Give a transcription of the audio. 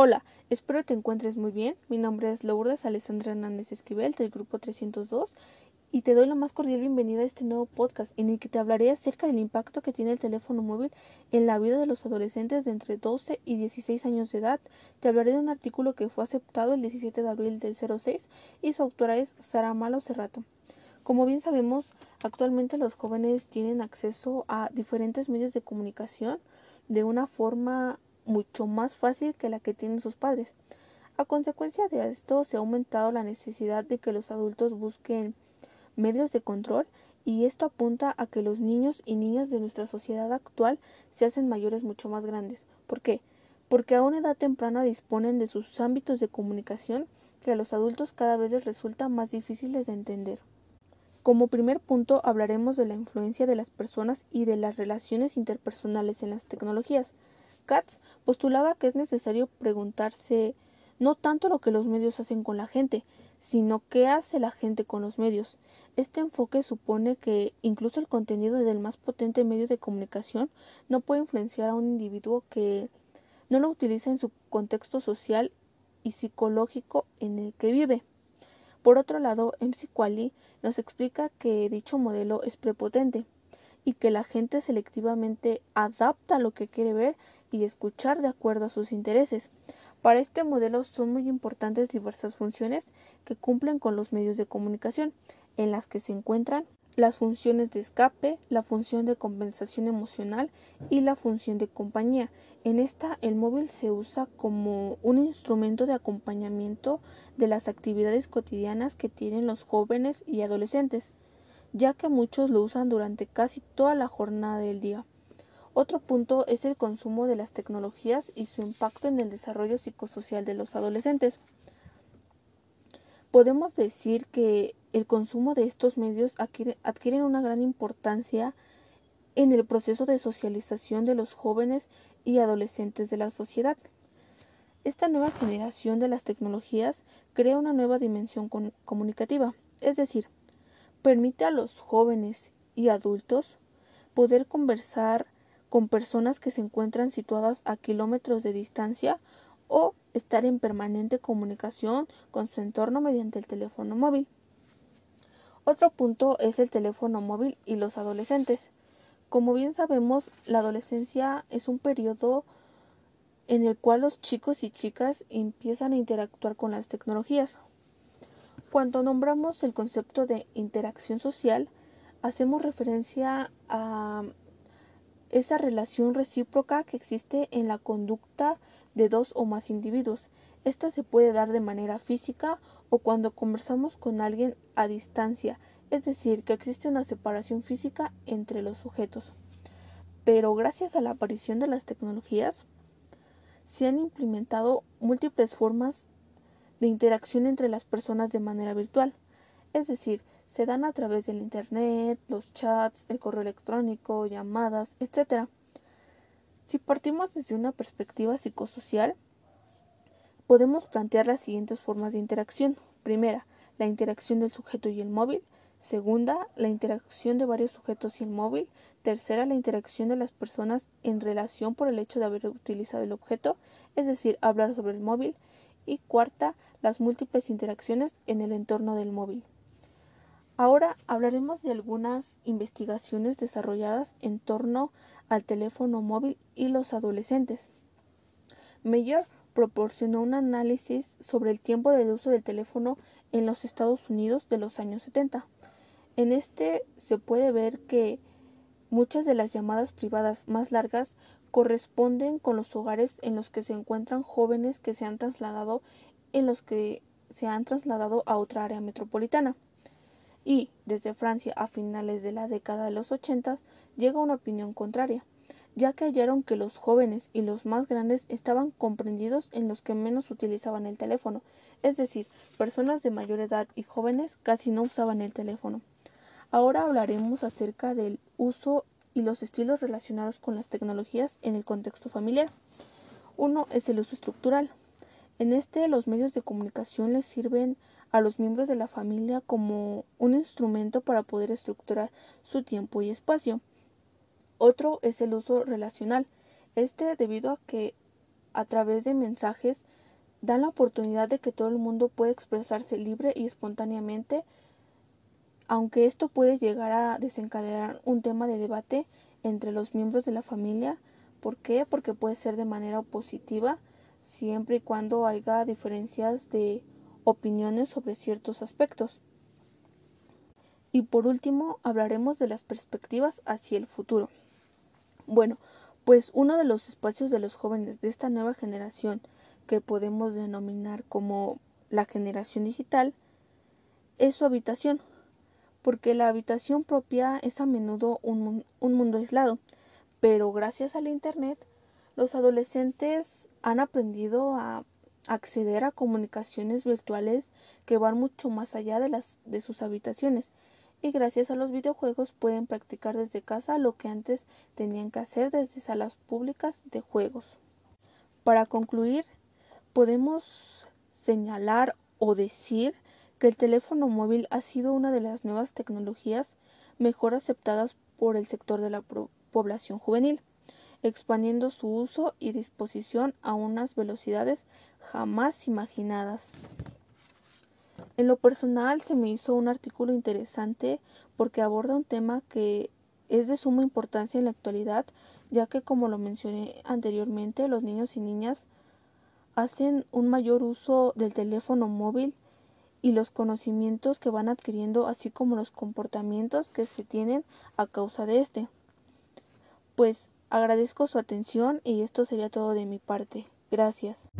Hola, espero te encuentres muy bien. Mi nombre es Lourdes Alessandra Hernández Esquivel del grupo 302 y te doy la más cordial bienvenida a este nuevo podcast en el que te hablaré acerca del impacto que tiene el teléfono móvil en la vida de los adolescentes de entre 12 y 16 años de edad. Te hablaré de un artículo que fue aceptado el 17 de abril del 06 y su autora es Sara Malo Cerrato. Como bien sabemos, actualmente los jóvenes tienen acceso a diferentes medios de comunicación de una forma mucho más fácil que la que tienen sus padres. A consecuencia de esto se ha aumentado la necesidad de que los adultos busquen medios de control y esto apunta a que los niños y niñas de nuestra sociedad actual se hacen mayores mucho más grandes. ¿Por qué? Porque a una edad temprana disponen de sus ámbitos de comunicación que a los adultos cada vez les resulta más difíciles de entender. Como primer punto hablaremos de la influencia de las personas y de las relaciones interpersonales en las tecnologías. Katz postulaba que es necesario preguntarse no tanto lo que los medios hacen con la gente, sino qué hace la gente con los medios. Este enfoque supone que incluso el contenido del más potente medio de comunicación no puede influenciar a un individuo que no lo utiliza en su contexto social y psicológico en el que vive. Por otro lado, MC Quali nos explica que dicho modelo es prepotente y que la gente selectivamente adapta lo que quiere ver y escuchar de acuerdo a sus intereses. Para este modelo son muy importantes diversas funciones que cumplen con los medios de comunicación, en las que se encuentran las funciones de escape, la función de compensación emocional y la función de compañía. En esta, el móvil se usa como un instrumento de acompañamiento de las actividades cotidianas que tienen los jóvenes y adolescentes, ya que muchos lo usan durante casi toda la jornada del día. Otro punto es el consumo de las tecnologías y su impacto en el desarrollo psicosocial de los adolescentes. Podemos decir que el consumo de estos medios adquiere, una gran importancia en el proceso de socialización de los jóvenes y adolescentes de la sociedad. Esta nueva generación de las tecnologías crea una nueva dimensión comunicativa, es decir, permite a los jóvenes y adultos poder conversar con personas que se encuentran situadas a kilómetros de distancia o estar en permanente comunicación con su entorno mediante el teléfono móvil. Otro punto es el teléfono móvil y los adolescentes. Como bien sabemos, la adolescencia es un periodo en el cual los chicos y chicas empiezan a interactuar con las tecnologías. Cuando nombramos el concepto de interacción social, hacemos referencia a esa relación recíproca que existe en la conducta de dos o más individuos. Esta se puede dar de manera física o cuando conversamos con alguien a distancia, es decir, que existe una separación física entre los sujetos. Pero gracias a la aparición de las tecnologías, se han implementado múltiples formas de interacción entre las personas de manera virtual es decir, se dan a través del Internet, los chats, el correo electrónico, llamadas, etc. Si partimos desde una perspectiva psicosocial, podemos plantear las siguientes formas de interacción. Primera, la interacción del sujeto y el móvil. Segunda, la interacción de varios sujetos y el móvil. Tercera, la interacción de las personas en relación por el hecho de haber utilizado el objeto, es decir, hablar sobre el móvil. Y cuarta, las múltiples interacciones en el entorno del móvil. Ahora hablaremos de algunas investigaciones desarrolladas en torno al teléfono móvil y los adolescentes. Meyer proporcionó un análisis sobre el tiempo de uso del teléfono en los Estados Unidos de los años 70. En este se puede ver que muchas de las llamadas privadas más largas corresponden con los hogares en los que se encuentran jóvenes que se han trasladado en los que se han trasladado a otra área metropolitana y, desde Francia a finales de la década de los ochentas, llega una opinión contraria, ya que hallaron que los jóvenes y los más grandes estaban comprendidos en los que menos utilizaban el teléfono, es decir, personas de mayor edad y jóvenes casi no usaban el teléfono. Ahora hablaremos acerca del uso y los estilos relacionados con las tecnologías en el contexto familiar. Uno es el uso estructural. En este los medios de comunicación les sirven a los miembros de la familia como un instrumento para poder estructurar su tiempo y espacio. Otro es el uso relacional. Este debido a que a través de mensajes dan la oportunidad de que todo el mundo pueda expresarse libre y espontáneamente, aunque esto puede llegar a desencadenar un tema de debate entre los miembros de la familia. ¿Por qué? Porque puede ser de manera positiva, siempre y cuando haya diferencias de opiniones sobre ciertos aspectos. Y por último, hablaremos de las perspectivas hacia el futuro. Bueno, pues uno de los espacios de los jóvenes de esta nueva generación que podemos denominar como la generación digital es su habitación, porque la habitación propia es a menudo un, un mundo aislado, pero gracias al Internet los adolescentes han aprendido a acceder a comunicaciones virtuales que van mucho más allá de las de sus habitaciones y gracias a los videojuegos pueden practicar desde casa lo que antes tenían que hacer desde salas públicas de juegos. Para concluir, podemos señalar o decir que el teléfono móvil ha sido una de las nuevas tecnologías mejor aceptadas por el sector de la población juvenil, expandiendo su uso y disposición a unas velocidades jamás imaginadas. En lo personal se me hizo un artículo interesante porque aborda un tema que es de suma importancia en la actualidad, ya que como lo mencioné anteriormente, los niños y niñas hacen un mayor uso del teléfono móvil y los conocimientos que van adquiriendo, así como los comportamientos que se tienen a causa de este. Pues agradezco su atención y esto sería todo de mi parte. Gracias.